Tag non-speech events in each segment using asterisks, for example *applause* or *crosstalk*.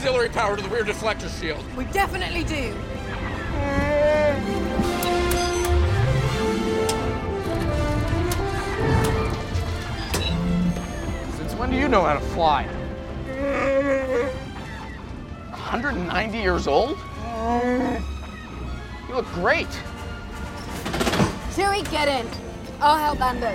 auxiliary power to the rear deflector shield. We definitely do. Since when do you know how to fly? 190 years old? You look great. Chewie, get in. I'll help Lando.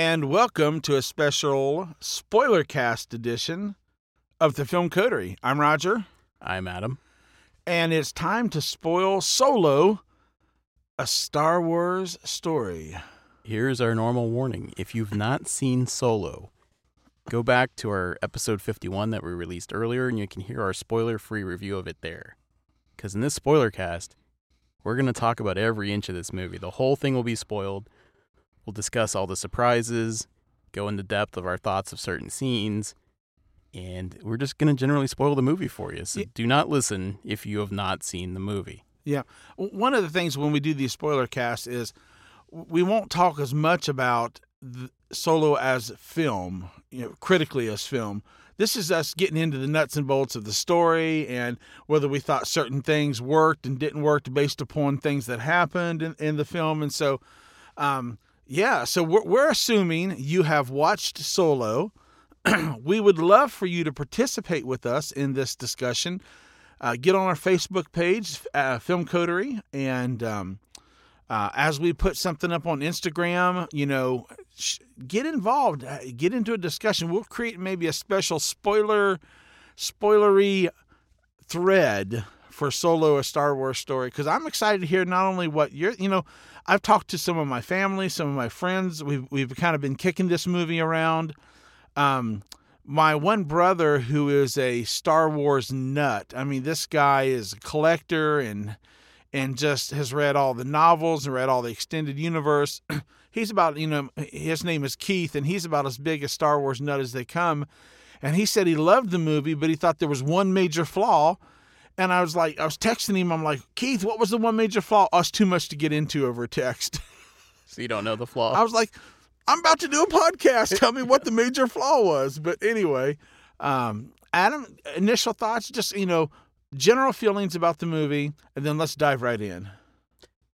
And welcome to a special spoiler cast edition of the Film Coterie. I'm Roger, I'm Adam. and it's time to spoil Solo, a Star Wars story. Here's our normal warning. If you've not seen Solo, go back to our episode 51 that we released earlier and you can hear our spoiler free review of it there. Because in this spoiler cast, we're going to talk about every inch of this movie. The whole thing will be spoiled. We'll discuss all the surprises, go into depth of our thoughts of certain scenes, and we're just going to generally spoil the movie for you. So Yeah. do not listen if you have not seen the movie. Yeah. One of the things when we do these spoiler casts is we won't talk as much about the Solo as film, you know, critically as film. This is us getting into the nuts and bolts of the story and whether we thought certain things worked and didn't work based upon things that happened in, in the film. And so, um, yeah, so we're, we're assuming you have watched Solo. *clears throat* we would love for you to participate with us in this discussion uh, get on our Facebook page, uh, Film Coterie, and um, uh, as we put something up on Instagram, you know, sh- get involved, uh, get into a discussion. We'll create maybe a special spoiler, spoilery thread for Solo, a Star Wars story, because I'm excited to hear not only what you're, you know, I've talked to some of my family, some of my friends. We've we've kind of been kicking this movie around. Um, my one brother who is a Star Wars nut. I mean, this guy is a collector and and just has read all the novels and read all the extended universe. *clears throat* he's about, you know, his name is Keith and he's about as big a Star Wars nut as they come. And he said he loved the movie, but he thought there was one major flaw. And I was like, I was texting him. I'm like, Keith, what was the one major flaw? Us too much to get into over text. *laughs* So you don't know the flaw. I was like, I'm about to do a podcast. Tell me what the major flaw was. But anyway, um, Adam, initial thoughts, just, you know, general feelings about the movie, and then let's dive right in.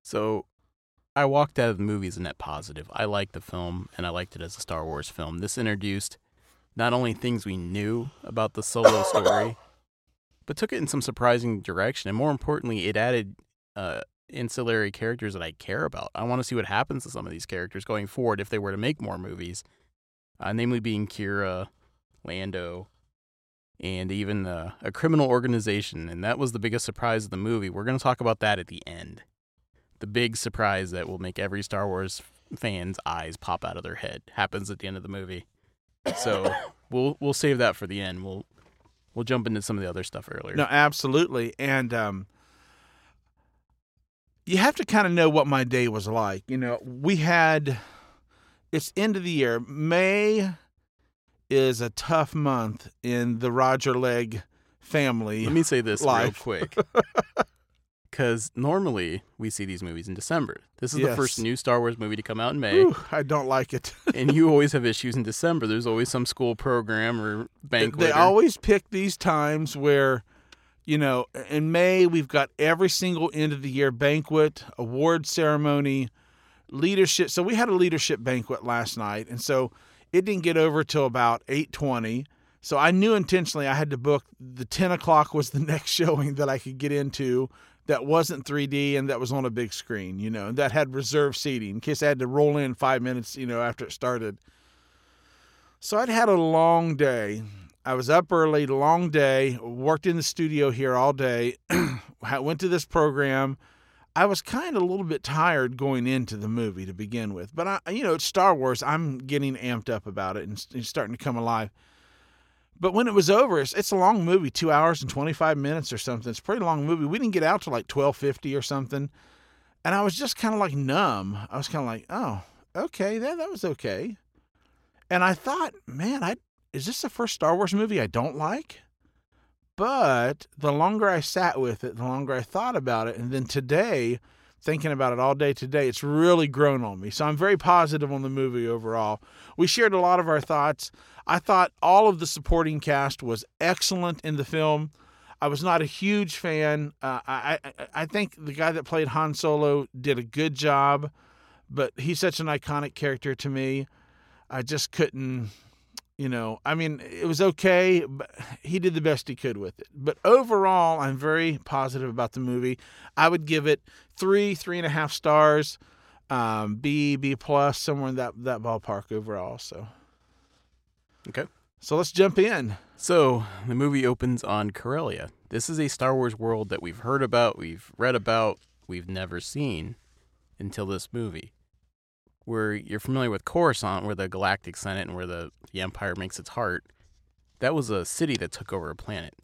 So I walked out of the movie as a net positive. I liked the film and I liked it as a Star Wars film. This introduced not only things we knew about the solo *laughs* story, but took it in some surprising direction. And more importantly, it added uh, ancillary characters that I care about. I want to see what happens to some of these characters going forward if they were to make more movies, uh, namely being Qi'ra, Lando, and even uh, a criminal organization. And that was the biggest surprise of the movie. We're going to talk about that at the end the big surprise that will make every Star Wars fan's eyes pop out of their head happens at the end of the movie. So *coughs* we'll we'll save that for the end. We'll we'll jump into some of the other stuff earlier. No, absolutely. And um, you have to kind of know what my day was like. You know, we had, it's end of the year. May is a tough month in the Roger Leg family. Let me say this real quick. *laughs* Because normally we see these movies in December. This is Yes. the first new Star Wars movie to come out in May, I don't like it. *laughs* and you always have issues in December. There's always some school program or banquet. They or- always pick these times where, you know, in May we've got every single end of the year banquet, award ceremony, leadership. So we had a leadership banquet last night, and so it didn't get over till about eight twenty. So I knew intentionally I had to book the ten o'clock was the *laughs* next showing that I could get into that wasn't 3D and that was on a big screen, you know, and that had reserved seating in case I had to roll in five minutes, you know, after it started. So I'd had a long day. I was up early, long day, worked in the studio here all day, *clears throat* I went to this program. I was kind of a little bit tired going into the movie to begin with, but I, you know, it's Star Wars. I'm getting amped up about it and it's starting to come alive. But when it was over, it's, it's a long movie, two hours and 25 minutes or something. It's a pretty long movie. We didn't get out till like 1250 or something. And I was just kind of like numb. I was kind of like, oh, okay, that, that was okay. And I thought, man, I is this the first Star Wars movie I don't like? But the longer I sat with it, the longer I thought about it. And then today, thinking about it all day today, it's really grown on me. So I'm very positive on the movie overall. We shared a lot of our thoughts. I thought all of the supporting cast was excellent in the film. I was not a huge fan. Uh, I, I I think the guy that played Han Solo did a good job, but he's such an iconic character to me. I just couldn't, you know. I mean, it was okay, but he did the best he could with it. But overall, I'm very positive about the movie. I would give it three, three and a half stars, um, B, B plus, somewhere in that that ballpark overall. So, Okay. so let's jump in. So the movie opens on Corellia. This is a Star Wars world that we've heard about, we've read about, we've never seen until this movie. Where you're familiar with Coruscant, where the Galactic Senate and where the, the Empire makes its heart. That was a city that took over a planet.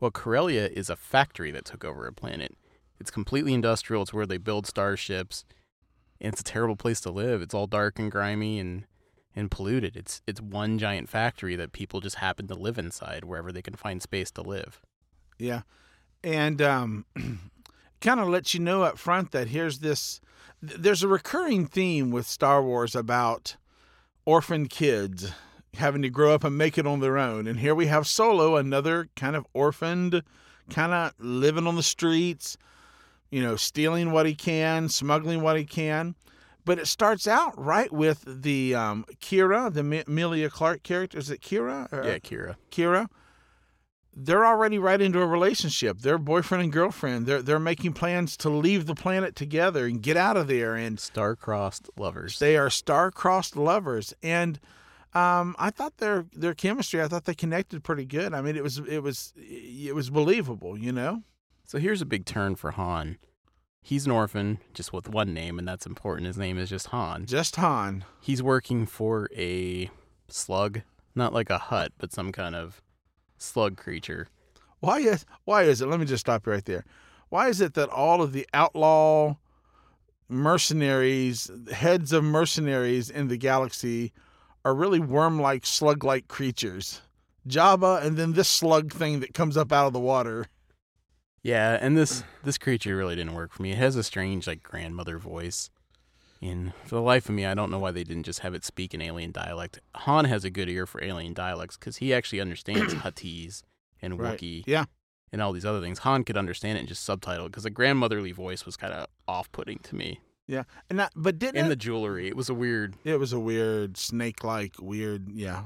Well, Corellia is a factory that took over a planet. It's completely industrial. It's where they build starships. And it's a terrible place to live. It's all dark and grimy and and polluted. It's it's one giant factory that people just happen to live inside wherever they can find space to live. Yeah. And um, *clears throat* kind of lets you know up front that here's this there's a recurring theme with Star Wars about orphaned kids having to grow up and make it on their own. And here we have Solo, another kind of orphaned, kind of living on the streets, you know, stealing what he can, smuggling what he can. But it starts out right with the um, Qi'ra, the Mi- Emilia Clarke character. Is it Qi'ra? Or- Yeah, Qi'ra. Qi'ra, they're already right into a relationship. They're boyfriend and girlfriend. They're they're making plans to leave the planet together and get out of there. And Star-crossed lovers. they are star-crossed lovers. And um, I thought their their chemistry. I thought they connected pretty good. I mean, it was it was it was believable. You know. So here's a big turn for Han. He's an orphan, just with one name, and that's important. His name is just Han. Just Han. He's working for a slug, not like a Hutt, but some kind of slug creature. Why is why is it? Let me just stop you right there. Why is it that all of the outlaw mercenaries, heads of mercenaries in the galaxy, are really worm-like, slug-like creatures? Jabba, and then this slug thing that comes up out of the water. Yeah, and this this creature really didn't work for me. It has a strange like grandmother voice. And for the life of me, I don't know why they didn't just have it speak in alien dialect. Han has a good ear for alien dialects because he actually understands *clears throat* Huttese and Wookiee Yeah. and all these other things. Han could understand it and just subtitle because the grandmotherly voice was kind of off-putting to me. Yeah. And that, but didn't in the jewelry, it was a weird. It was a weird snake-like weird, yeah.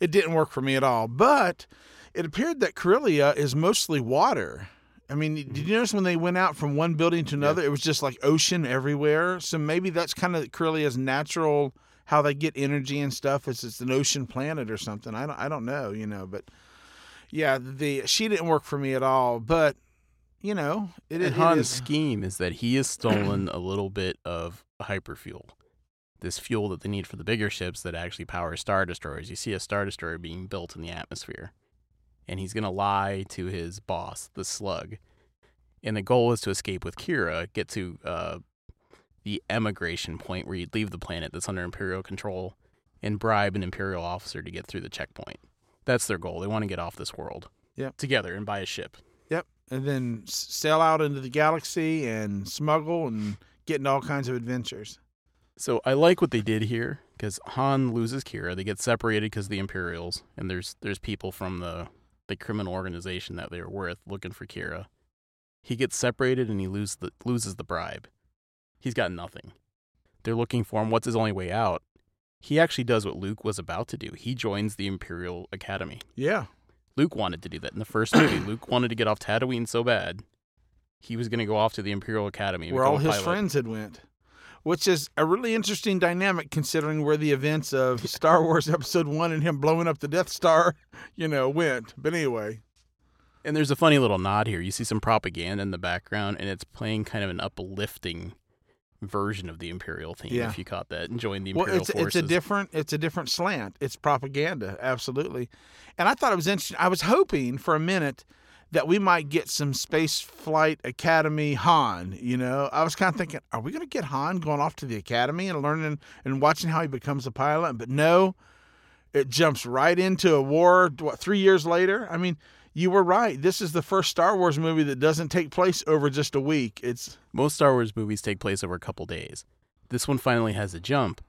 It didn't work for me at all. But it appeared that Corellia is mostly water. I mean, did mm-hmm. you notice when they went out from one building to another, it was just like ocean everywhere. So maybe that's kind of Corellia's natural how they get energy and stuff. Is it's an ocean planet or something? I don't, I don't know, you know. But yeah, the she didn't work for me at all. But you know, it, it, And it Han's is. scheme is that he has stolen a little bit of hyperfuel. This fuel that they need for the bigger ships that actually power star destroyers. You see a star destroyer being built in the atmosphere. And he's going to lie to his boss, the slug. And the goal is to escape with Qi'ra, get to uh, the emigration point where you'd leave the planet that's under Imperial control and bribe an Imperial officer to get through the checkpoint. That's their goal. They want to get off this world. Yep. Together and buy a ship. Yep. And then sail out into the galaxy and smuggle and get into all kinds of adventures. So I like what they did here because Han loses Qi'ra. They get separated because the Imperials, and there's there's people from the the criminal organization that they were with looking for Qi'ra. He gets separated and he loses the loses the bribe. He's got nothing. They're looking for him. What's his only way out? He actually does what Luke was about to do. He joins the Imperial Academy. Yeah. Luke wanted to do that in the first movie. *clears throat* Luke wanted to get off Tatooine so bad. He was going to go off to the Imperial Academy. Where all his pilot. friends had went. Which is a really interesting dynamic considering where the events of *laughs* Star Wars Episode 1 and him blowing up the Death Star, *laughs* you know, went. But anyway. And there's a funny little nod here. You see some propaganda in the background, and it's playing kind of an uplifting version of the Imperial theme. Yeah. If you caught that, enjoying the Well, Imperial it's forces. it's a different it's a different slant. It's propaganda, absolutely. And I thought it was interesting. I was hoping for a minute that we might get some Space Flight Academy Han. You know, I was kind of thinking, are we going to get Han going off to the academy and learning and watching how he becomes a pilot? But no, it jumps right into a war. What three years later? I mean, You were right. This is the first Star Wars movie that doesn't take place over just a week. It's Most Star Wars movies take place over a couple days. This one finally has a jump.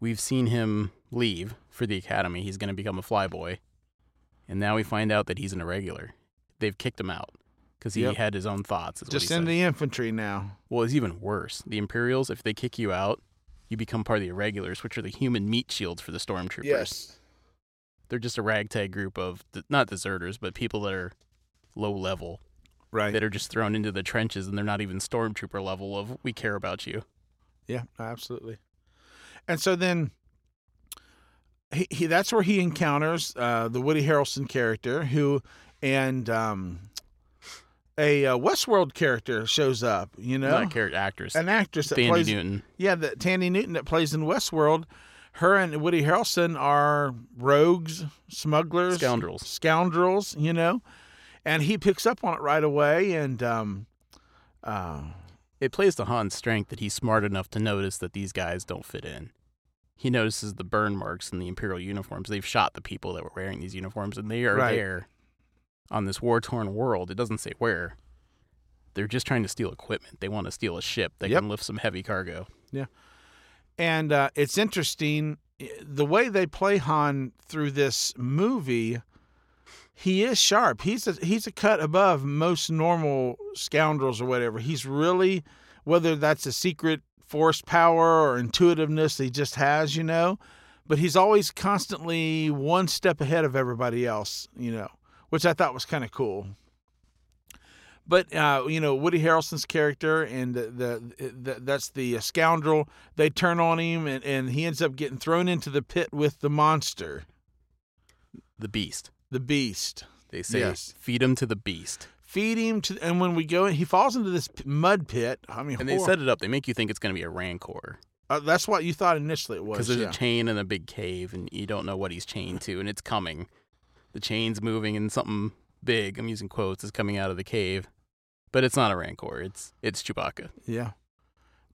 We've seen him leave for the academy. He's going to become a flyboy. And now we find out that he's an irregular. They've kicked him out because he Yep. had his own thoughts. just in said. the infantry now. Well, it's even worse. The Imperials, if they kick you out, you become part of the irregulars, which are the human meat shields for the stormtroopers. Yes. They're just a ragtag group of, not deserters, but people that are low level, Right. that are just thrown into the trenches and they're not even stormtrooper level of, we care about you. Yeah, absolutely. And so then he, he that's where he encounters uh, the Woody Harrelson character who and um, a uh, Westworld character shows up, you know. Not character actress. An actress that Dandy plays Newton. Yeah, the Thandie Newton that plays in Westworld. Her and Woody Harrelson are rogues, smugglers, Scoundrels. scoundrels. You know, and he picks up on it right away. And um, uh, It plays to Han's strength that he's smart enough to notice that these guys don't fit in. He notices the burn marks in the Imperial uniforms. They've shot the people that were wearing these uniforms, and they are Right. there on this war torn world. It doesn't say where. They're just trying to steal equipment. They want to steal a ship that Yep. can lift some heavy cargo. Yeah. And uh, it's interesting the way they play Han through this movie. He is sharp. He's a, he's a cut above most normal scoundrels or whatever. He's really whether that's a secret force power or intuitiveness he just has, you know. But he's always constantly one step ahead of everybody else, you know, which I thought was kind of cool. But uh, you know Woody Harrelson's character and the, the, the that's the scoundrel. They turn on him and, and he ends up getting thrown into the pit with the monster, The beast. the beast. They say, Yes. feed him to the beast. Feed him to, and when we go, in, he falls into this mud pit. I mean, And they hor- set it up. They make you think it's going to be a rancor. uh, that's what you thought initially it was. Because there's yeah. a chain in a big cave, and you don't know what he's chained to, and it's coming. The chain's moving, and something big, I'm using quotes, is coming out of the cave. But it's not a Rancor. It's it's Chewbacca. Yeah.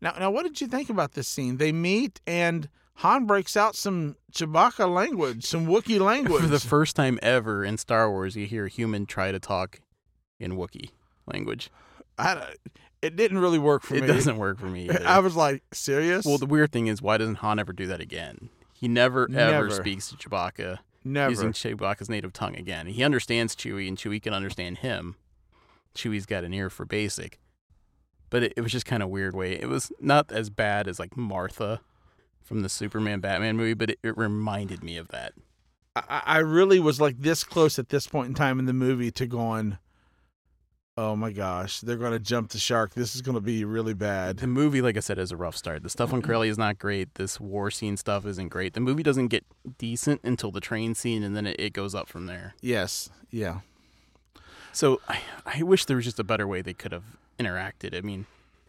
Now, now, what did you think about this scene? They meet, and Han breaks out some Chewbacca language, some Wookiee language. *laughs* For the first time ever in Star Wars, you hear a human try to talk in Wookiee language. I, it didn't really work for it me. It doesn't work for me. *laughs* Either. I was like, serious? well, the weird thing is, why doesn't Han ever do that again? He never Never. ever speaks to Chewbacca Never. using Chewbacca's native tongue again. He understands Chewie, and Chewie can understand him. Chewie's got an ear for basic, but it, it was just kind of weird way. It was not as bad as like Martha from the Superman Batman movie, but it, it reminded me of that. I, I really was like this close at this point in time in the movie to going, oh my gosh, they're going to jump the shark. This is going to be really bad. The movie, like I said, is a rough start. The stuff on Corellia is not great. This war scene stuff isn't great. The movie doesn't get decent until the train scene, and then it, it goes up from there. Yes. Yeah. So I, I wish there was just a better way they could have interacted. I mean,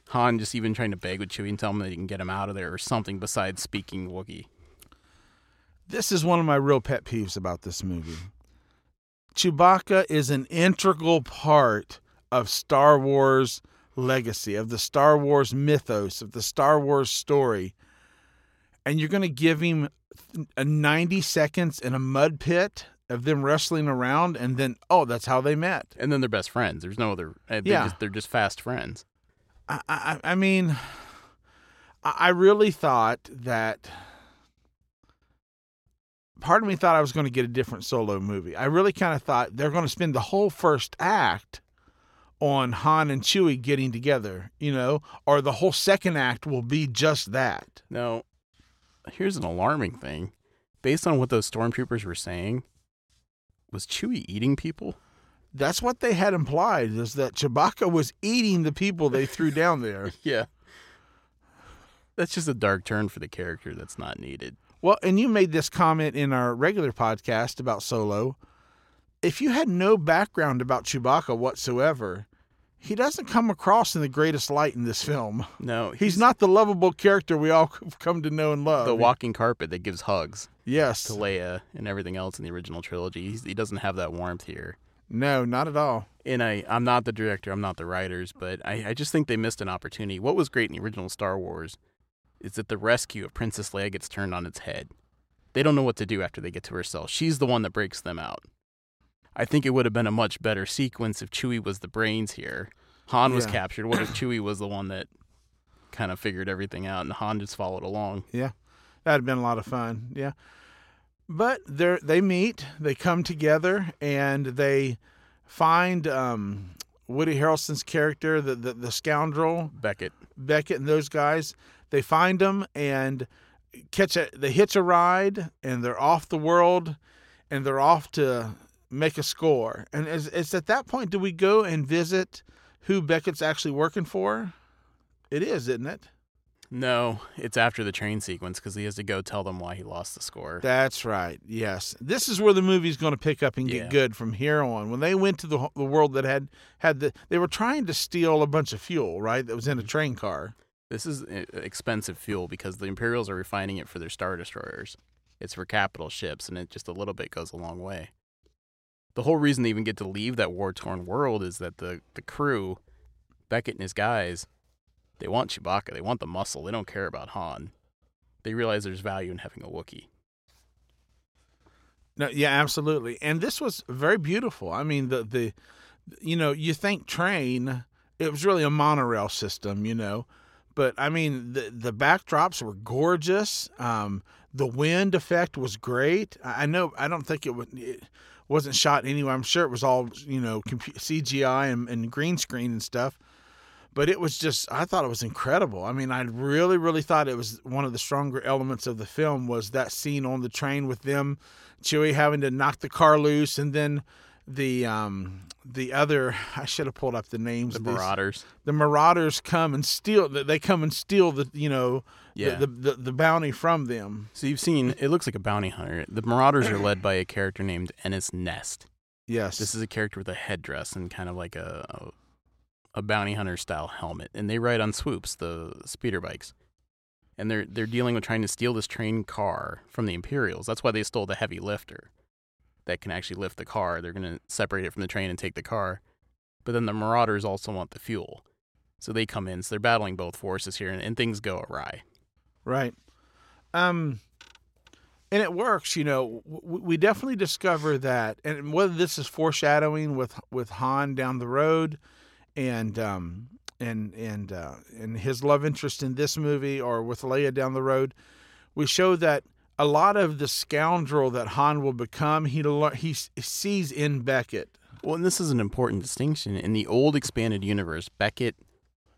Han just even trying to beg with Chewie and tell him that he can get him out of there or something besides speaking Wookiee. This is one of my real pet peeves about this movie. Chewbacca is an integral part of Star Wars legacy, of the Star Wars mythos, of the Star Wars story. And you're going to give him a 90 seconds in a mud pit of them wrestling around and then oh that's how they met And then they're best friends. There's no other. uh, They Yeah. Just, they're just fast friends. I, I, I mean, I I really thought that. Part of me thought I was going to get a different solo movie. I really kind of thought they're going to spend the whole first act on Han and Chewie getting together, you know, or the whole second act will be just that. Now, here's an alarming thing. Based on what those stormtroopers were saying, was Chewie eating people? That's what they had implied is that Chewbacca was eating the people they threw *laughs* down there. Yeah. That's just a dark turn for the character that's not needed. Well, and you made this comment in our regular podcast about Solo. If you had no background about Chewbacca whatsoever, he doesn't come across in the greatest light in this film. No, He's not the lovable character we all *laughs* have come to know and love. the walking carpet that gives hugs Yes. to Leia and everything else in the original trilogy. He's, he doesn't have that warmth here. No, not at all. and I, I'm not the director, I'm not the writers, but I, I just think they missed an opportunity. What was great in the original Star Wars is that the rescue of Princess Leia gets turned on its head. They don't know what to do after they get to her cell. She's the one that breaks them out. I think it would have been a much better sequence if Chewie was the brains here. Han was Yeah. captured. What if Chewie was the one that kind of figured everything out and Han just followed along? Yeah, that'd have been a lot of fun. Yeah, but they they meet, they come together, and they find um, Woody Harrelson's character, the, the the scoundrel Beckett. Beckett, and those guys. They find him and catch a they hitch a ride, and they're off the world, and they're off to make a score. And it's, it's at that point do we go and visit who Beckett's actually working for? It is, isn't it? No, it's after the train sequence because he has to go tell them why he lost the score. That's right. Yes, this is where the movie's going to pick up and get Yeah. good from here on. When they went to the the world that had had the, they were trying to steal a bunch of fuel, right? That was in a train car. This is uh, expensive fuel because the Imperials are refining it for their star destroyers. It's for capital ships, and it just a little bit goes a long way. The whole reason they even get to leave that war torn world is that the, the crew, Beckett and his guys, they want Chewbacca. They want the muscle. They don't care about Han. They realize there's value in having a Wookiee. No, yeah, absolutely. And this was very beautiful. I mean, the the you know, you think train, it was really a monorail system, you know. But I mean, the the backdrops were gorgeous. Um, the wind effect was great. I know. I don't think it would It wasn't shot anywhere. I'm sure it was all you know CGI and, and green screen and stuff. But it was just. I thought it was incredible. I mean, I really, really thought it was one of the stronger elements of the film was that scene on the train with them, Chewie having to knock the car loose, and then the um the other. *laughs* I should have pulled up the names. The these Marauders. the marauders come and steal they come and steal the you know Yeah. the, the, the, the bounty from them So you've seen, it looks like a bounty hunter. The Marauders are led by a character named Enfys Nest. yes This is a character with a headdress and kind of like a, a a bounty hunter style helmet, and they ride on swoops, the speeder bikes. And they're they're dealing with trying to steal this train car from the Imperials. That's why they stole the heavy lifter that can actually lift the car. They're gonna separate it from the train and take the car. But then the Marauders also want the fuel, so they come in. So they're battling both forces here, and, and things go awry. right um and it works you know we definitely discover that and whether this is foreshadowing with with han down the road and um and and uh and his love interest in this movie or with leia down the road we show that a lot of the scoundrel that han will become he he sees in beckett Well, and this is an important distinction. In the old expanded universe, Beckett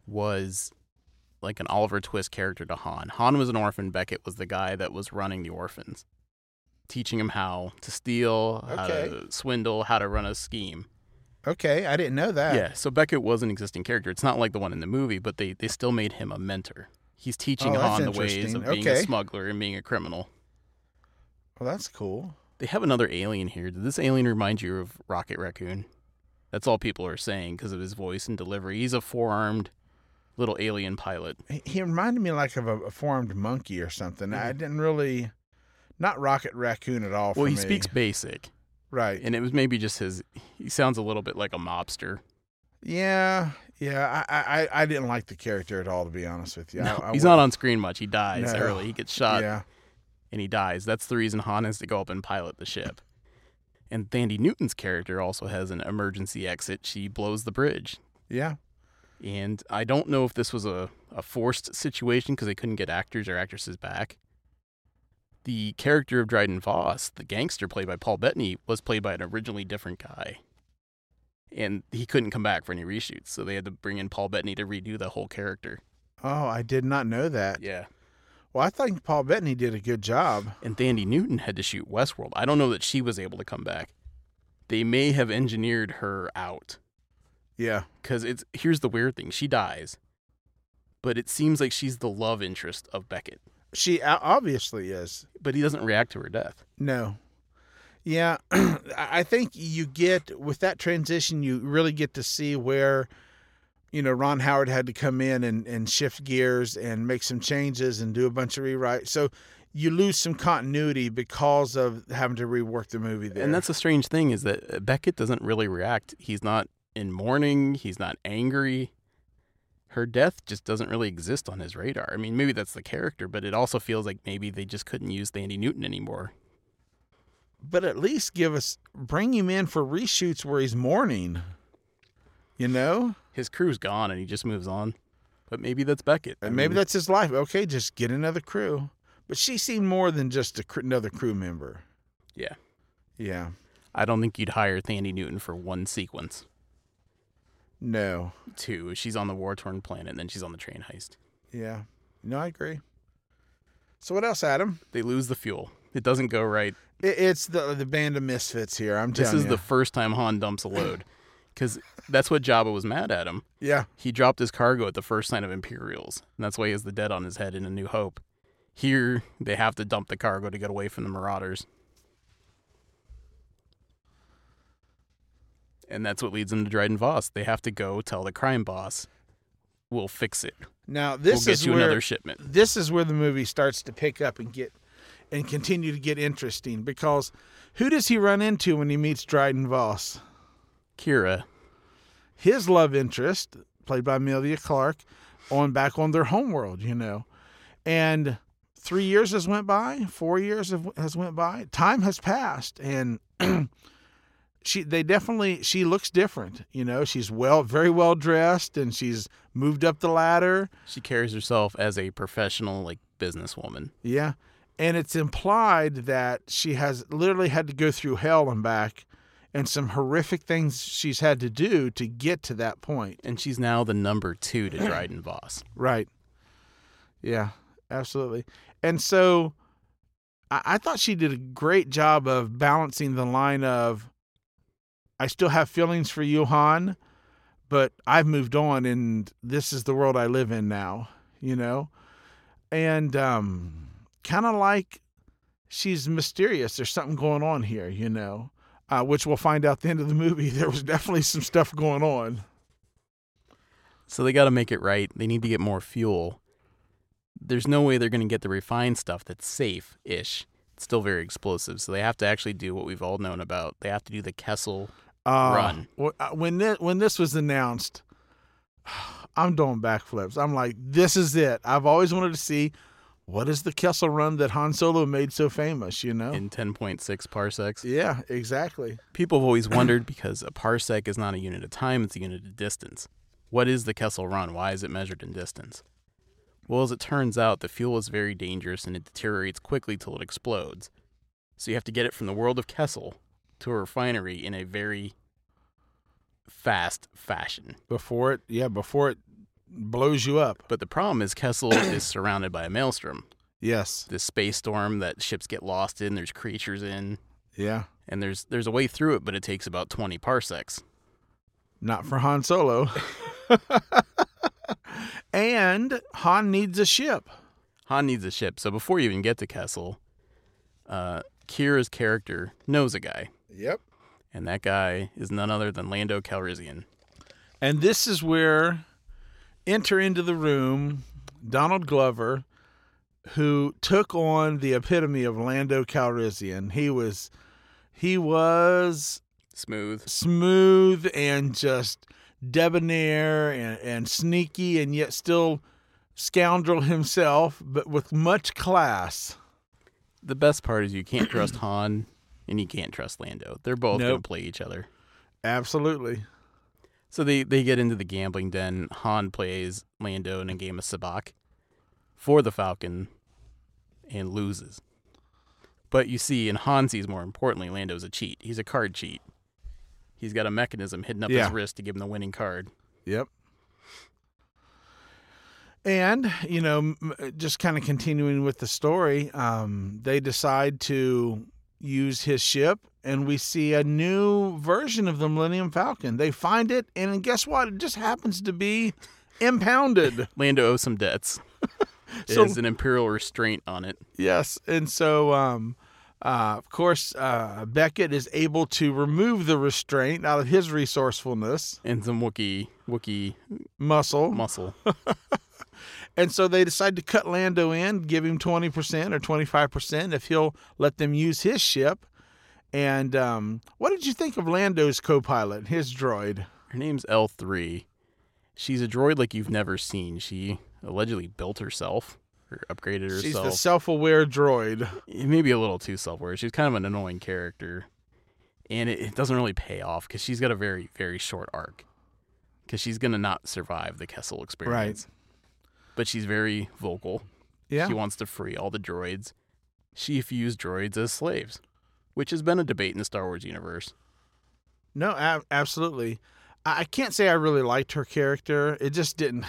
was like an Oliver Twist character to Han. Han was an orphan. Beckett was the guy that was running the orphans, teaching him how to steal, how Okay. to swindle, how to run a scheme. okay i didn't know that Yeah, so Beckett was an existing character. It's not like the one in the movie, but they, they still made him a mentor. He's teaching Oh, Han the ways of being a smuggler and being a criminal. Well that's cool They have another alien here. Did this alien remind you of Rocket Raccoon? That's all people are saying because of his voice and delivery. He's a four-armed little alien pilot. He- He reminded me like of a, a formed monkey or something. I mm-hmm. didn't really, not Rocket Raccoon at all. Well, he me. speaks basic, right. and it was maybe just his. He sounds a little bit like a mobster. Yeah, yeah. I, I, I didn't like the character at all, to be honest with you. No, I, I he's not on screen much. He dies No. early. He gets shot Yeah, and he dies. That's the reason Han has to go up and pilot the ship. And Thandie Newton's character also has an emergency exit. She blows the bridge. yeah. And I don't know if this was a, a forced situation because they couldn't get actors or actresses back. The character of Dryden Voss, the gangster played by Paul Bettany, was played by an originally different guy. And he couldn't come back for any reshoots, so they had to bring in Paul Bettany to redo the whole character. Oh, I did not know that. Yeah. Well, I think Paul Bettany did a good job. And Thandie Newton had to shoot Westworld. I don't know that she was able to come back. They may have engineered her out. Yeah. Because it's here's the weird thing. She dies. But it seems like she's the love interest of Beckett. She obviously is. But he doesn't react to her death. No. Yeah, *clears throat* I I think you get with that transition, you really get to see where, you know, Ron Howard had to come in and, and shift gears and make some changes and do a bunch of rewrites. So you lose some continuity because of having to rework the movie there. And that's a strange thing is that Beckett doesn't really react. He's not in mourning. He's not angry. Her death just doesn't really exist on his radar. I mean, maybe that's the character, but it also feels like maybe they just couldn't use Thandie Newton anymore. but at least give us bring him in for reshoots where he's mourning. You know, His crew's gone and he just moves on. But maybe that's Beckett. I and maybe mean, that's his life. Okay, just get another crew. But she seemed more than just a, cr- another crew member. Yeah. Yeah. I don't think you'd hire Thandie Newton for one sequence. No. Two, she's on the war torn planet and then she's on the train heist. Yeah. No, I agree. So what else, Adam? They lose the fuel. It doesn't go right. It, it's the the band of misfits here. I'm telling you. This is you. the first time Han dumps a load. *clears throat* Because that's what Jabba was mad at him. yeah. He dropped his cargo at the first sign of Imperials, and that's why he has the dead on his head in A New Hope. Here, they have to dump the cargo to get away from the Marauders. And that's what leads them to Dryden Voss. They have to go tell the crime boss, we'll fix it. Now this we'll is you where another shipment. this is where the movie starts to pick up and get and continue to get interesting because who does he run into when he meets Dryden Voss? Qi'ra, His love interest, played by Emilia Clarke, on back on their homeworld, you know. And three years has went by, four years have, has went by. Time has passed, and *clears throat* she they definitely she looks different. You know, she's well, very well dressed, and she's moved up the ladder. she carries herself as a professional, like, businesswoman. Yeah. And it's implied that she has literally had to go through hell and back and some horrific things she's had to do to get to that point. And she's now the number two to Dryden Voss. Right. Yeah, absolutely. And so I, I thought she did a great job of balancing the line of I still have feelings for you, Han, but I've moved on and this is the world I live in now, you know? And um kind of like she's mysterious. There's something going on here, you know. Uh, which we'll find out at the end of the movie. *laughs* There was definitely some stuff going on. So they got to make it right. They need to get more fuel. There's no way they're going to get the refined stuff that's safe ish. It's still very explosive. So they have to actually do what we've all known about. They have to do the Kessel. Uh, Run. uh, When this, when this was announced, *sighs* I'm doing backflips. I'm like, this is it. I've always wanted to see what is the Kessel Run that Han Solo made so famous. You know? in 10.6 parsecs. yeah, exactly. People have always wondered because a parsec is not a unit of time, it's a unit of distance. What is the Kessel Run? Why is it measured in distance? Well, as it turns out, the fuel is very dangerous and it deteriorates quickly till it explodes. So you have to get it from the world of Kessel to a refinery in a very fast fashion. Before it, yeah, before it blows you up. But the problem is Kessel *coughs* is surrounded by a maelstrom, Yes. this space storm that ships get lost in, there's creatures in, Yeah. and there's there's a way through it, but it takes about 20 parsecs. Not for Han Solo. *laughs* and Han needs a ship. Han needs a ship. So before you even get to Kessel, uh, Qi'ra's character knows a guy, Yep. and that guy is none other than Lando Calrissian. And this is where enter into the room Donald Glover, who took on the epitome of Lando Calrissian. He was he was Smooth. smooth and just debonair and, and sneaky and yet still scoundrel himself, but with much class. The best part is you can't trust *clears throat* Han, and you can't trust Lando. They're both going to play each other. Absolutely. So they, they get into the gambling den. Han plays Lando in a game of sabacc for the Falcon and loses. But you see, in Han sees more importantly, Lando's a cheat. He's a card cheat. He's got a mechanism hidden up Yeah. his wrist to give him the winning card. Yep. And, you know, just kind of continuing with the story, um, they decide to use his ship, and we see a new version of the Millennium Falcon. They find it, and guess what? It just happens to be impounded. *laughs* Lando owes some debts. *laughs* So- There's an imperial restraint on it. yes. And so, um, uh, of course, uh, Beckett is able to remove the restraint out of his resourcefulness, and some Wookiee Wookiee muscle. muscle. *laughs* And so they decide to cut Lando in, give him 20% or 25% if he'll let them use his ship. And um, what did you think of Lando's co pilot, his droid? Her name's L3. She's a droid like you've never seen. She allegedly built herself. or upgraded herself. She's the self-aware droid. Maybe a little too self aware. She's kind of an annoying character. And it, it doesn't really pay off because she's got a very, very short arc. Because she's going to not survive the Kessel experience. But she's very vocal. Yeah. She wants to free all the droids. She views droids as slaves, which has been a debate in the Star Wars universe. No, ab- absolutely. I I can't say I really liked her character. It just didn't.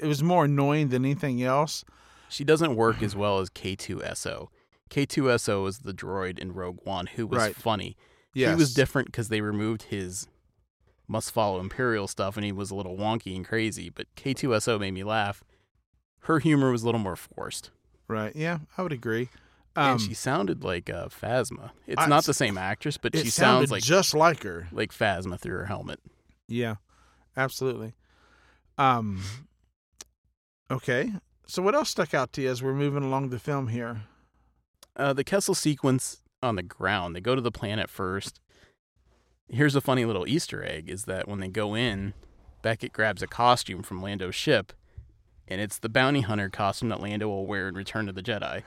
It was more annoying than anything else. She doesn't work as well as K2SO. K2SO is the droid in Rogue One who was Right. funny. Yes. He was different because they removed his must follow Imperial stuff and he was a little wonky and crazy, but K2SO made me laugh. Her humor was a little more forced. Right. Yeah, I would agree. Um, and she sounded like uh, Phasma. It's I- not the same actress, but she sounds like just like her. like Phasma through her helmet. Yeah, absolutely. Um. Okay. So what else stuck out to you as we're moving along the film here? Uh, the Kessel sequence on the ground. They go to the planet first. Here's a funny little Easter egg: is that when they go in, Beckett grabs a costume from Lando's ship, and it's the bounty hunter costume that Lando will wear in Return of the Jedi.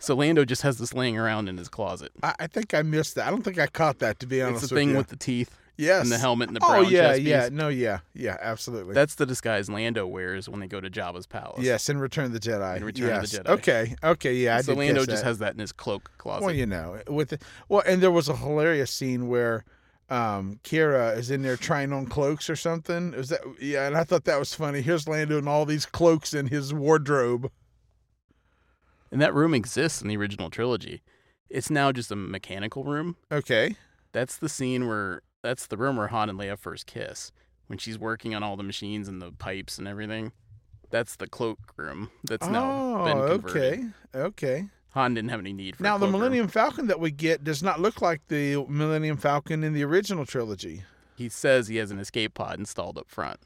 So Lando just has this laying around in his closet. I, I think I missed that. I don't think I caught that to be honest. It's the with thing you. with the teeth yes. and the helmet and the Oh brown yeah, chest yeah, piece. no, yeah, yeah, absolutely. That's the disguise Lando wears when they go to Jabba's palace. yes, in Return of the Jedi. In Return of the. Jedi. Okay, okay, yeah. I so Lando just has that in his cloak closet. Well, you know, with the, well, and there was a hilarious scene where um Qi'ra is in there trying on cloaks or something. Was that yeah? And I thought that was funny. Here's Lando and all these cloaks in his wardrobe. and that room exists in the original trilogy. It's now just a mechanical room. Okay, That's the scene where that's the room where Han and Leia first kiss. When she's working on all the machines and the pipes and everything. That's the cloak room that's now oh, been converted. okay, okay. Han didn't have any need for Now the. Millennium Falcon that we get does not look like the Millennium Falcon in the original trilogy. He says he has an escape pod installed up front.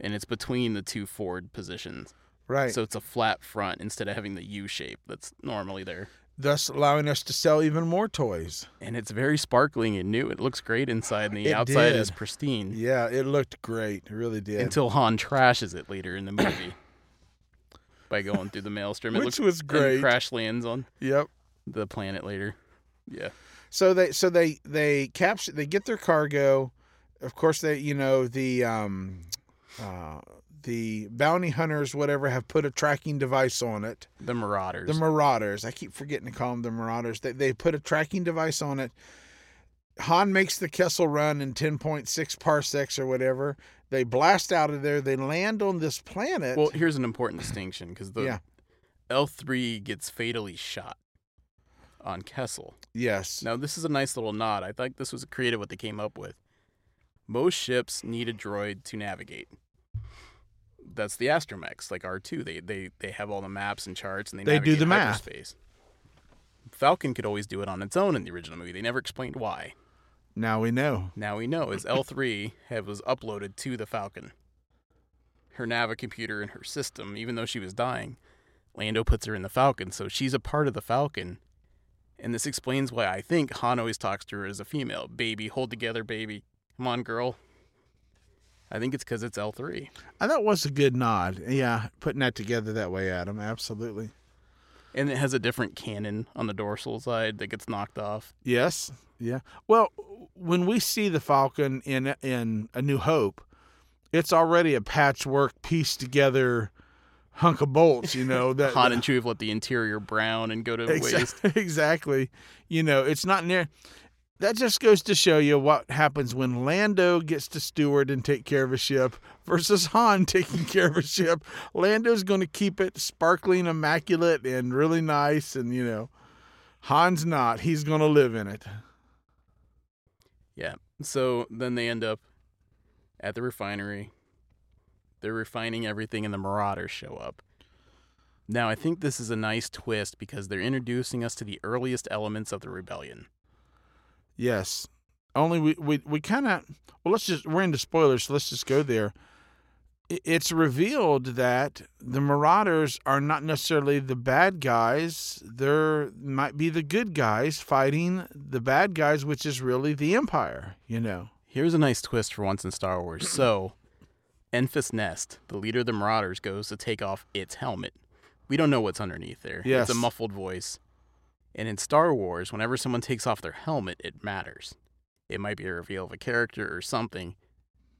And it's between the two forward positions. Right. So it's a flat front instead of having the U shape that's normally there. thus allowing us to sell even more toys. And it's very sparkling and new. It looks great inside, and the It outside is pristine. Yeah, it looked great. It really did. Until Han trashes it later in the movie by going through the maelstrom. It Which looks, was and great. crash lands on yep. the planet later. Yeah. So they so they they capture they get their cargo. Of course they you know the um uh the bounty hunters whatever have put a tracking device on it. The Marauders. The marauders. I keep forgetting to call them the marauders. They they put a tracking device on it. Han makes the Kessel run in 10.6 parsecs or whatever. They blast out of there. They land on this planet. well, here's an important distinction because the Yeah. L3 gets fatally shot on Kessel. yes. Now, this is a nice little nod. I think this was creative what they came up with. Most ships need a droid to navigate. That's the astromechs, like R2. They they they have all the maps and charts, and they They do the math. Falcon could always do it on its own in the original movie. They never explained why. Now we know. Now we know is L3 have was uploaded to the Falcon. Her Nava computer and her system, even though she was dying, Lando puts her in the Falcon, so she's a part of the Falcon. And this explains why I think Han always talks to her as a female. Baby, hold together, baby. Come on, girl. I think it's because it's L3. And uh, that was a good nod. Yeah, putting that together that way, Adam. Absolutely. And it has a different cannon on the dorsal side that gets knocked off. Yes. Yeah. Well, when we see the Falcon in in A New Hope, it's already a patchwork pieced together hunk of bolts, you know, *laughs* that Han and Chewie have let the interior brown and go to waste. Exactly. *laughs* exactly. You know, it's not near that just goes to show you what happens when Lando gets to steward and take care of a ship versus *laughs* Han taking care of a ship. Lando's going to keep it sparkling, immaculate, and really nice. And, you know, Han's not. He's going to live in it. Yeah. So then they end up at the refinery. They're refining everything, and the Marauders show up. Now, I think this is a nice twist because they're introducing us to the earliest elements of the rebellion. Yes. Only we, we, we kind of, well, let's just, we're into spoilers, so let's just go there. It's revealed that the Marauders are not necessarily the bad guys. They're might be the good guys fighting the bad guys, which is really the Empire, you know. Here's a nice twist for once in Star Wars. So, Enfys Nest, the leader of the Marauders, goes to take off its helmet. We don't know what's underneath there. Yes. It's a muffled voice. And in Star Wars, whenever someone takes off their helmet, it matters. It might be a reveal of a character or something.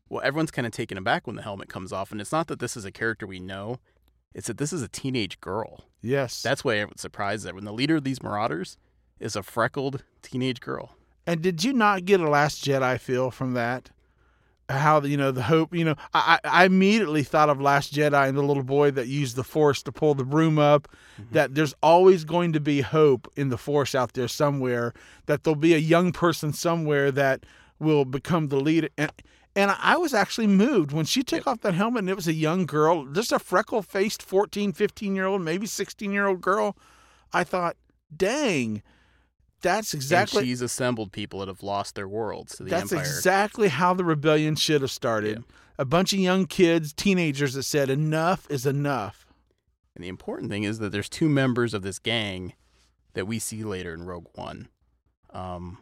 Well, everyone's kind of taken aback when the helmet comes off, and it's not that this is a character we know. It's that this is a teenage girl. Yes. That's why everyone's surprised that when the leader of these Marauders is a freckled teenage girl. And did you not get a Last Jedi feel from that? How you know the hope? You know, I I immediately thought of Last Jedi and the little boy that used the Force to pull the broom up. Mm-hmm. That there's always going to be hope in the Force out there somewhere. That there'll be a young person somewhere that will become the leader. And and I was actually moved when she took off that helmet and it was a young girl, just a freckle faced 14, 15 year old, maybe 16 year old girl. I thought, dang, that's exactly And she's assembled people that have lost their worlds to the that's Empire. exactly how the rebellion should have started. Yeah. A bunch of young kids, teenagers that said enough is enough. And the important thing is that there's two members of this gang that we see later in Rogue One. Um,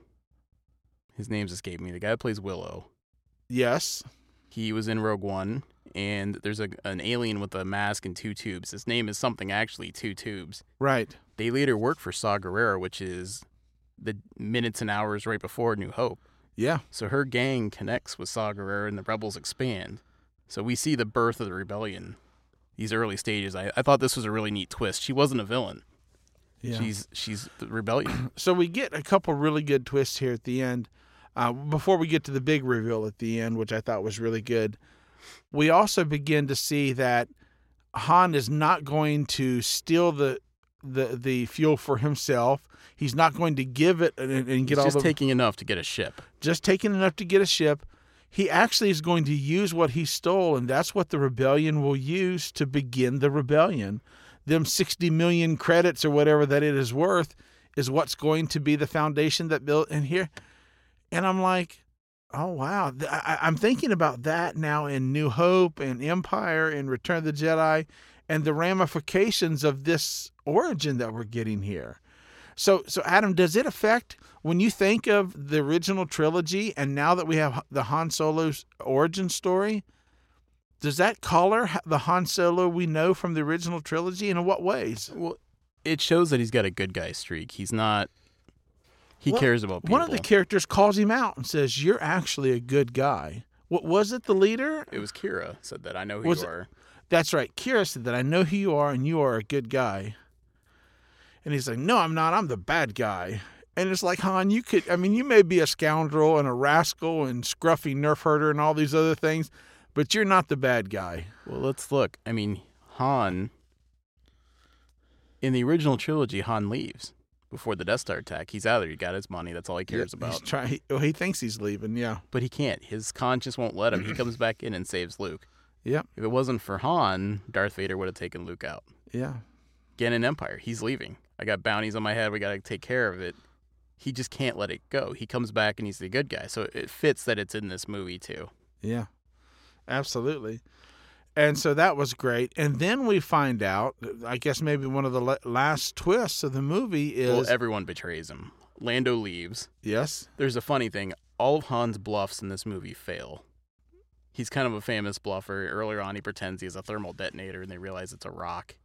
his name's escaped me. The guy that plays Willow. Yes. He was in Rogue One, and there's a an alien with a mask and two tubes. His name is something actually, two tubes. Right. They later work for Saw Gerrera, which is the minutes and hours right before New Hope. Yeah. So her gang connects with Saw Gerrera, and the rebels expand. So we see the birth of the rebellion. These early stages. I, I thought this was a really neat twist. She wasn't a villain. Yeah. She's she's the rebellion. *clears throat* so we get a couple really good twists here at the end. Uh, before we get to the big reveal at the end, which I thought was really good, we also begin to see that Han is not going to steal the the the fuel for himself. He's not going to give it and, and get He's all just the taking enough to get a ship. just taking enough to get a ship. He actually is going to use what he stole, and that's what the rebellion will use to begin the rebellion. Them 60 million credits or whatever that it is worth is what's going to be the foundation that built. in here, and I'm like, oh, wow. I, I'm thinking about that now in New Hope and Empire and Return of the Jedi and the ramifications of this origin that we're getting here. So, so Adam, does it affect when you think of the original trilogy and now that we have the Han Solo's origin story? Does that color the Han Solo we know from the original trilogy, and in what ways? Well, it shows that he's got a good guy streak. He's not. He Well, cares about people. One of the characters calls him out and says, "You're actually a good guy." What was it? The leader? it was Qi'ra said that. I know who Was you it- are. That's right. Qi'ra said that. I know who you are, and you are a good guy. And he's like, "No, I'm not. I'm the bad guy." And it's like, Han, you could. I mean, you may be a scoundrel and a rascal and scruffy nerf herder and all these other things, but you're not the bad guy. Well, let's look. I mean, Han. In the original trilogy, Han leaves before the Death Star attack. He's out there. He got his money. That's all he cares He's about. trying. Well, he thinks he's leaving. Yeah. But he can't. His conscience won't let him. He *clears throat* comes back in and saves Luke. Yep. If it wasn't for Han, Darth Vader would have taken Luke out. Yeah. Again, in Empire, he's leaving. I got bounties on my head. We got to take care of it. He just can't let it go. He comes back and he's the good guy. So it fits that it's in this movie too. Yeah, absolutely. And so that was great. And then we find out, I guess maybe one of the last twists of the movie is Well, everyone betrays him. Lando leaves. yes, There's a funny thing. All of Han's bluffs in this movie fail. He's kind of a famous bluffer. Earlier on, he pretends he has a thermal detonator, and they realize it's a rock.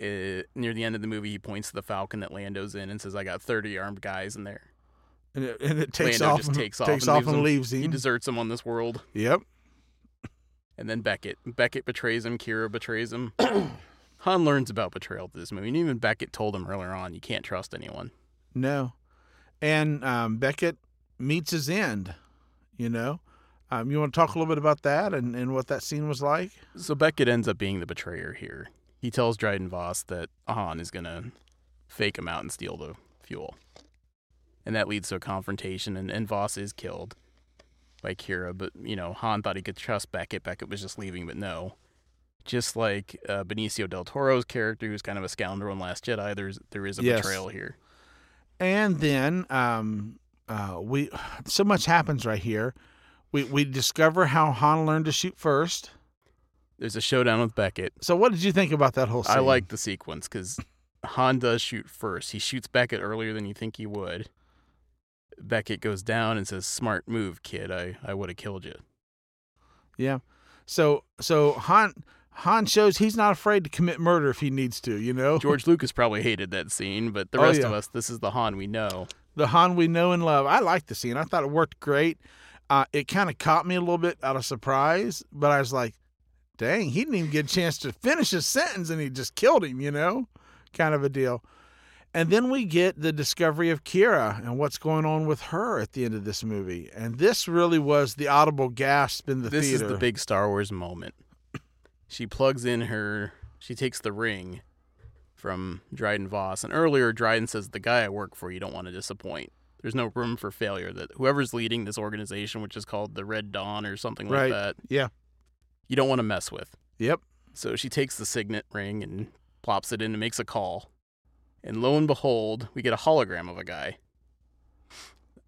Uh near the end of the movie, he points to the Falcon that Lando's in and says, "I got 30 armed guys in there." and it, and it takes Lando off, just and, takes off takes and off leaves and him. leaves him. He deserts him on this world. yep. And then Beckett. Beckett betrays him. Qi'ra betrays him. *clears throat* Han learns about betrayal through this movie. And even Beckett told him earlier on, you can't trust anyone. No, and um, Beckett meets his end. You know, um, you want to talk a little bit about that and, and what that scene was like? So Beckett ends up being the betrayer here. He tells Dryden Voss that Han is going to fake him out and steal the fuel. And that leads to a confrontation, and, and Voss is killed by Qi'ra. But, you know, Han thought he could trust Beckett. Beckett was just leaving, but no. Just like uh, Benicio del Toro's character, who's kind of a scoundrel in Last Jedi, there's there is a Yes. betrayal here. And then um, uh, we so much happens right here. We we discover how Han learned to shoot first. There's a showdown with Beckett. So what did you think about that whole scene? I like the sequence because Han does shoot first. He shoots Beckett earlier than you think he would. Beckett goes down and says, "Smart move, kid. I, I would have killed you." Yeah. So so Han Han shows he's not afraid to commit murder if he needs to. You know, George Lucas probably hated that scene, but the Oh, rest yeah. of us, this is the Han we know. the Han we know and love. I liked the scene. I thought it worked great. Uh, it kind of caught me a little bit out of surprise, but I was like, dang, he didn't even get a chance to finish his sentence and he just killed him, you know? Kind of a deal. And then we get the discovery of Qi'ra and what's going on with her at the end of this movie. And this really was the audible gasp in the this theater. This is the big Star Wars moment. She plugs in her, she takes the ring from Dryden Voss. And earlier, Dryden says, The guy I work for, you don't want to disappoint. There's no room for failure. That whoever's leading this organization, which is called the Red Dawn or something Right. like that, Yeah. you don't want to mess with. Yep. So she takes the signet ring and plops it in and makes a call. And lo and behold, we get a hologram of a guy.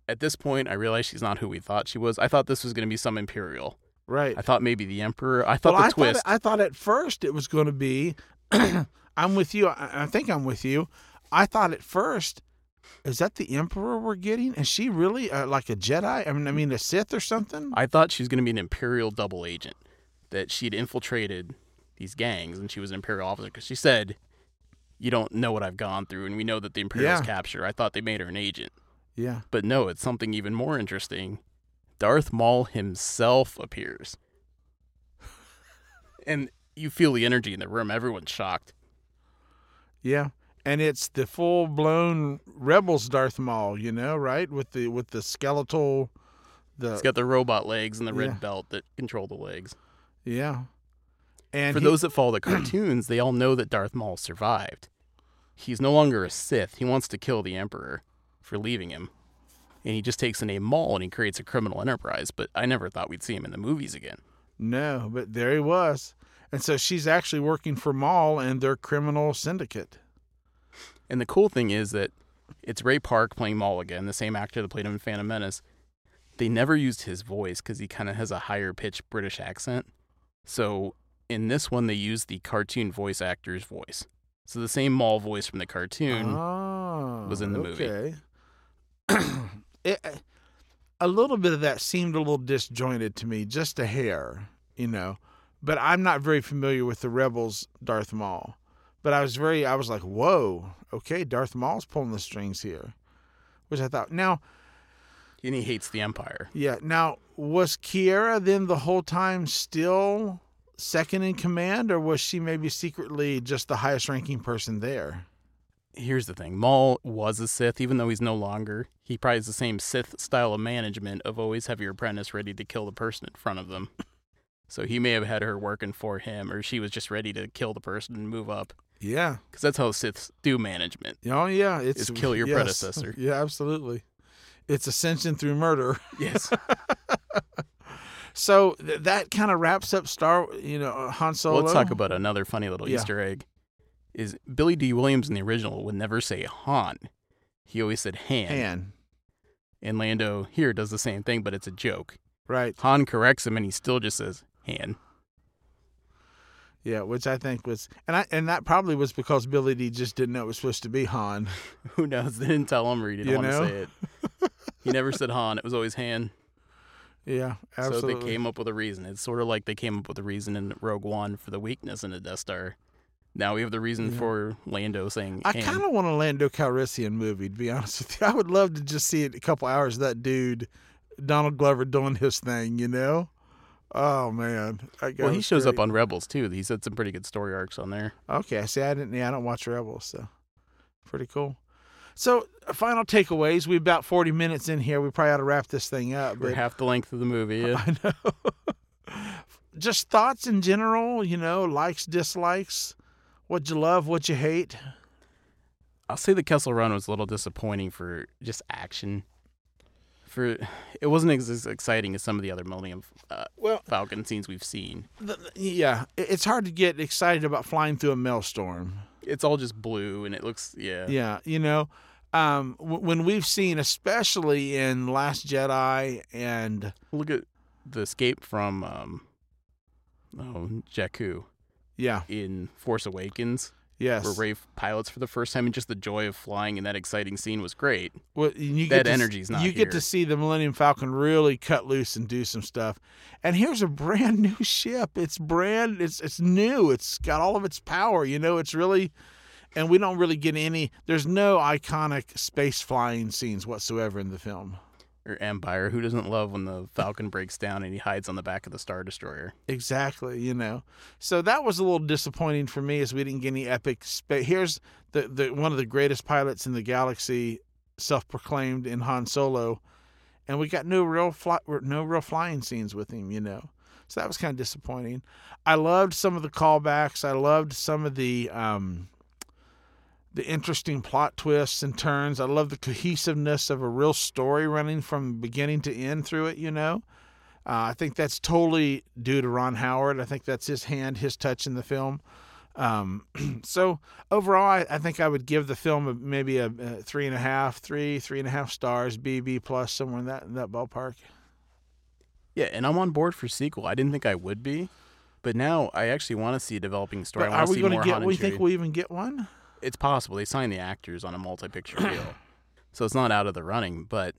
At this point, I realize she's not who we thought she was. I thought this was going to be some Imperial. Right. I thought maybe the Emperor. I thought well, the I twist. Thought, I thought at first it was going to be. *clears throat* I'm with you. I, I think I'm with you. I thought at first, is that the Emperor we're getting? Is she really uh, like a Jedi? I mean, I mean a Sith or something? I thought she was going to be an Imperial double agent, that she'd infiltrated these gangs and she was an Imperial officer because she said, "You don't know what I've gone through, and we know that the Imperials Yeah. capture." I thought they made her an agent, yeah. but no, it's something even more interesting. Darth Maul himself appears, and you feel the energy in the room. Everyone's shocked. Yeah. And it's the full blown Rebels Darth Maul, you know, right? With the with the skeletal, the He's got the robot legs and the red Yeah. belt that control the legs. yeah. And For he- those that follow the *clears throat* cartoons, they all know that Darth Maul survived. He's no longer a Sith. He wants to kill the Emperor for leaving him. And he just takes the name Maul and he creates a criminal enterprise. But I never thought we'd see him in the movies again. no, but there he was, and so she's actually working for Maul and their criminal syndicate. And the cool thing is that it's Ray Park playing Maul again, the same actor that played him in Phantom Menace. They never used his voice because he kind of has a higher pitched British accent. So in this one, they used the cartoon voice actor's voice. So the same Maul voice from the cartoon. oh, was in the ah, movie. okay. *clears throat* it, eh, a little bit of that seemed a little disjointed to me, just a hair, you know. But I'm not very familiar with the Rebels Darth Maul. But I was very, I was like, whoa, okay, Darth Maul's pulling the strings here, which I thought. Now, and he hates the Empire. yeah, now was Qi'ra then the whole time still second in command, or was she maybe secretly just the highest ranking person there? Here's the thing Maul was a Sith, even though he's no longer. He probably has the same Sith style of management of always have your apprentice ready to kill the person in front of them. So he may have had her working for him, or she was just ready to kill the person and move up. Yeah. Because that's how Siths do management. Oh yeah, it's Is kill your yes. predecessor. Yeah, absolutely. It's ascension through murder. Yes. *laughs* So th- that kind of wraps up Star. You know, uh, Han Solo. Let's talk about another funny little Yeah. Easter egg. Is Billy Dee Williams in the original would never say Han. He always said Han. Han. And Lando here does the same thing, but it's a joke. Right. Han corrects him and he still just says Han. Yeah, which I think was, and I and that probably was because Billy Dee just didn't know it was supposed to be Han. *laughs* Who knows? They didn't tell him he didn't You want know? to say it. he never said Han. It was always Han. Yeah, absolutely. So they came up with a reason. It's sort of like they came up with a reason in Rogue One for the weakness in the Death Star. Now we have the reason Yeah. for Lando saying I kind of want a Lando Calrissian movie, to be honest with you. I would love to just see it a couple hours of that dude, Donald Glover, doing his thing, you know? Oh, man. Well, he shows up on Rebels too. He's had some pretty good story arcs on there. Okay, I see, I didn't, yeah, I don't watch Rebels, so pretty cool. So, uh, final takeaways. We're about 40 minutes in here. We probably ought to wrap this thing up. We're half the length of the movie. yeah. *laughs* I know. *laughs* just thoughts in general, you know, likes, dislikes, what you love, what you hate. I'll say the Kessel Run was a little disappointing for just action. For it wasn't as exciting as some of the other Millennium uh, Well, Falcon scenes we've seen. the, yeah, it's hard to get excited about flying through a maelstrom. It's all just blue and it looks yeah. Yeah, you know, um, w- when we've seen, especially in Last Jedi and Look at the escape from um, oh Jakku yeah, in Force Awakens. Yes. where Rey pilots for the first time, and just the joy of flying in that exciting scene was great. Well, you That to, energy's not You get to see the Millennium Falcon really cut loose and do some stuff. And here's a brand *laughs* new ship. It's brand. It's it's new. It's got all of its power. You know, it's really, and we don't really get any. There's no iconic space flying scenes whatsoever in the film. Or Empire, who doesn't love when the Falcon breaks down and he hides on the back of the Star Destroyer? Exactly, you know. So that was a little disappointing for me as we didn't get any epic space. Here's the, the one of the greatest pilots in the galaxy, self-proclaimed in Han Solo, and we got no real fly, no real flying scenes with him, you know. So that was kind of disappointing. I loved some of the callbacks. I loved some of the um, the interesting plot twists and turns. I love the cohesiveness of a real story running from beginning to end through it, you know. Uh, I think that's totally due to Ron Howard. I think that's his hand, his touch in the film. Um, *clears throat* so overall, I, I think I would give the film a, maybe a, a three and a half, three, three and a half stars, B, B plus, somewhere in that in that ballpark. Yeah, and I'm on board for sequel. I didn't think I would be, but now I actually want to see a developing story. But I are want to we see going more to get? We think we'll even get one. It's possible they signed the actors on a multi-picture *clears throat* deal, so it's not out of the running. But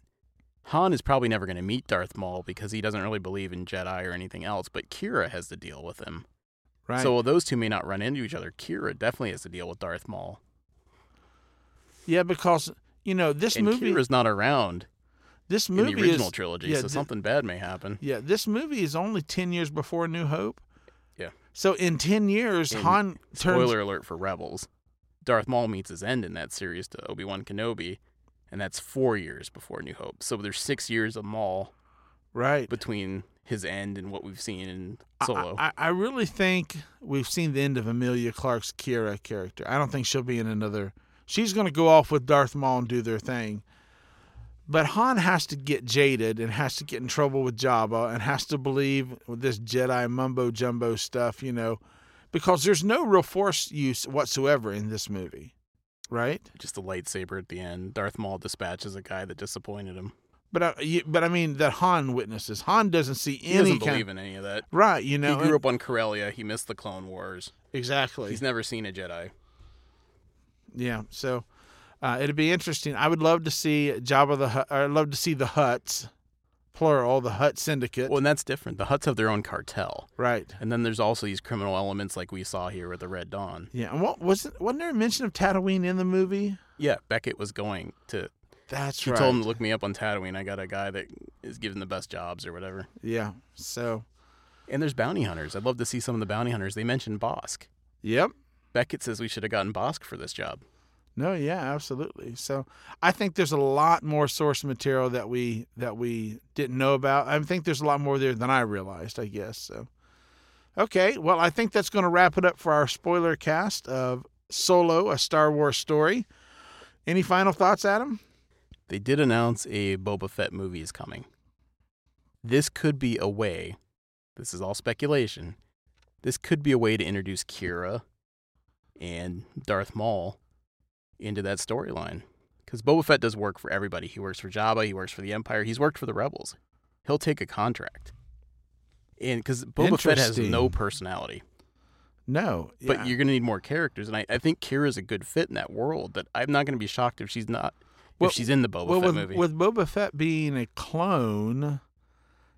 Han is probably never going to meet Darth Maul because he doesn't really believe in Jedi or anything else. But Qi'ra has to deal with him. Right. So while those two may not run into each other, Qi'ra definitely has to deal with Darth Maul. yeah, because you know this and movie. Qi'ra's not around This in movie the original is trilogy, yeah, so thi- something bad may happen. Yeah, this movie is only ten years before New Hope. Yeah. So in ten years, And Han turns. Spoiler alert for Rebels. Darth Maul meets his end in that series to Obi Wan Kenobi, and that's four years before New Hope. So there's six years of Maul Right. between his end and what we've seen in Solo. I, I really think we've seen the end of Emilia Clarke's Qi'ra character. I don't think she'll be in another. She's going to go off with Darth Maul and do their thing. But Han has to get jaded and has to get in trouble with Jabba and has to believe this Jedi mumbo jumbo stuff, you know, because there's no real force use whatsoever in this movie, right? Just a lightsaber at the end. Darth Maul dispatches a guy that disappointed him. But uh, you, but I mean that Han witnesses. Han doesn't see He any doesn't kind. believe in any of that. right, you know he grew up on Corellia. He missed the Clone Wars. exactly. He's never seen a Jedi. Yeah, so uh, it'd be interesting. I would love to see Jabba the Hutt. I'd love to see the Hutts, plural, all the Hutt Syndicate. Well, and that's different. The Hutts have their own cartel, right. and then there's also these criminal elements like we saw here with the Red Dawn. Yeah, and what wasn't wasn't there a mention of Tatooine in the movie? Yeah, Beckett was going to. That's He right. told him to look me up on Tatooine. I got a guy that is giving the best jobs or whatever. Yeah. So, And there's bounty hunters. I'd love to see some of the bounty hunters. They mentioned Bossk. yep. Beckett says we should have gotten Bossk for this job. No, yeah, absolutely. So, I think there's a lot more source material that we that we didn't know about. I think there's a lot more there than I realized. I guess so. Okay, well, I think that's going to wrap it up for our spoiler cast of Solo: A Star Wars Story. Any final thoughts, Adam? They did announce a Boba Fett movie is coming. This could be a way, this is all speculation, this could be a way to introduce Qi'ra and Darth Maul into that storyline. Because Boba Fett does work for everybody. He works for Jabba, he works for the Empire, he's worked for the Rebels. He'll take a contract. And because Boba Fett has no personality. No, but you're going to need more characters. And I, I think Qi'ra's a good fit in that world. That I'm not going to be shocked if she's not, Well- if she's in the Boba well, Fett with, movie. with Boba Fett being a clone,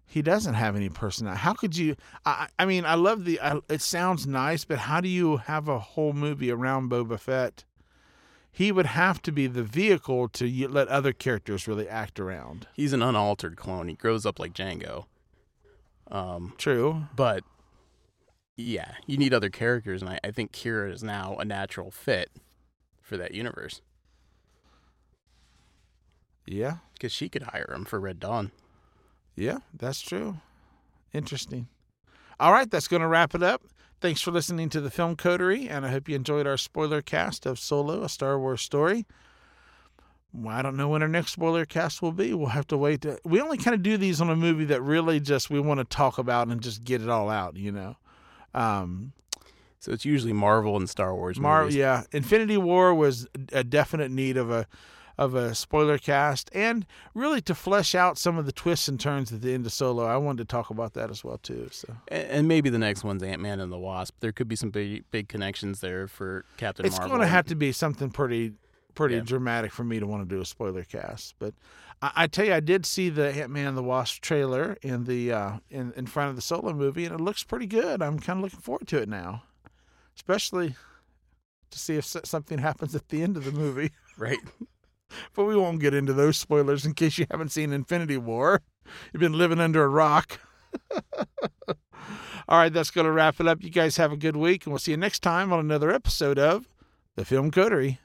he doesn't have any personality. How could you? I, I mean, I love the. I, it sounds nice, but how do you have a whole movie around Boba Fett? He would have to be the vehicle to let other characters really act around. He's an unaltered clone. He grows up like Jango. Um, True. but yeah, you need other characters, and I, I think Qi'ra is now a natural fit for that universe Yeah. because she could hire him for Red Dawn. Yeah, that's true. Interesting. All right, that's going to wrap it up. Thanks for listening to the Film Coterie, and I hope you enjoyed our spoiler cast of Solo, a Star Wars story. Well, I don't know when our next spoiler cast will be. We'll have to wait. To, we only kind of do these on a movie that really just we want to talk about and just get it all out, you know. Um, So it's usually Marvel and Star Wars Mar- movies. yeah, Infinity War was a definite need of a of a spoiler cast and really to flesh out some of the twists and turns at the end of Solo. I wanted to talk about that as well too. So And, maybe the next one's Ant Man and the Wasp. There could be some big big connections there for Captain Marvel. it's going to have to be something pretty pretty Yeah. dramatic for me to want to do a spoiler cast. But I, I tell you, I did see the Ant Man and the Wasp trailer in the uh, in in front of the Solo movie, and it looks pretty good. I'm kind of looking forward to it now, especially to see if something *laughs* happens at the end of the movie. right. *laughs* But we won't get into those spoilers in case you haven't seen Infinity War. You've been living under a rock. *laughs* All right, that's going to wrap it up. You guys have a good week, and we'll see you next time on another episode of The Film Coterie.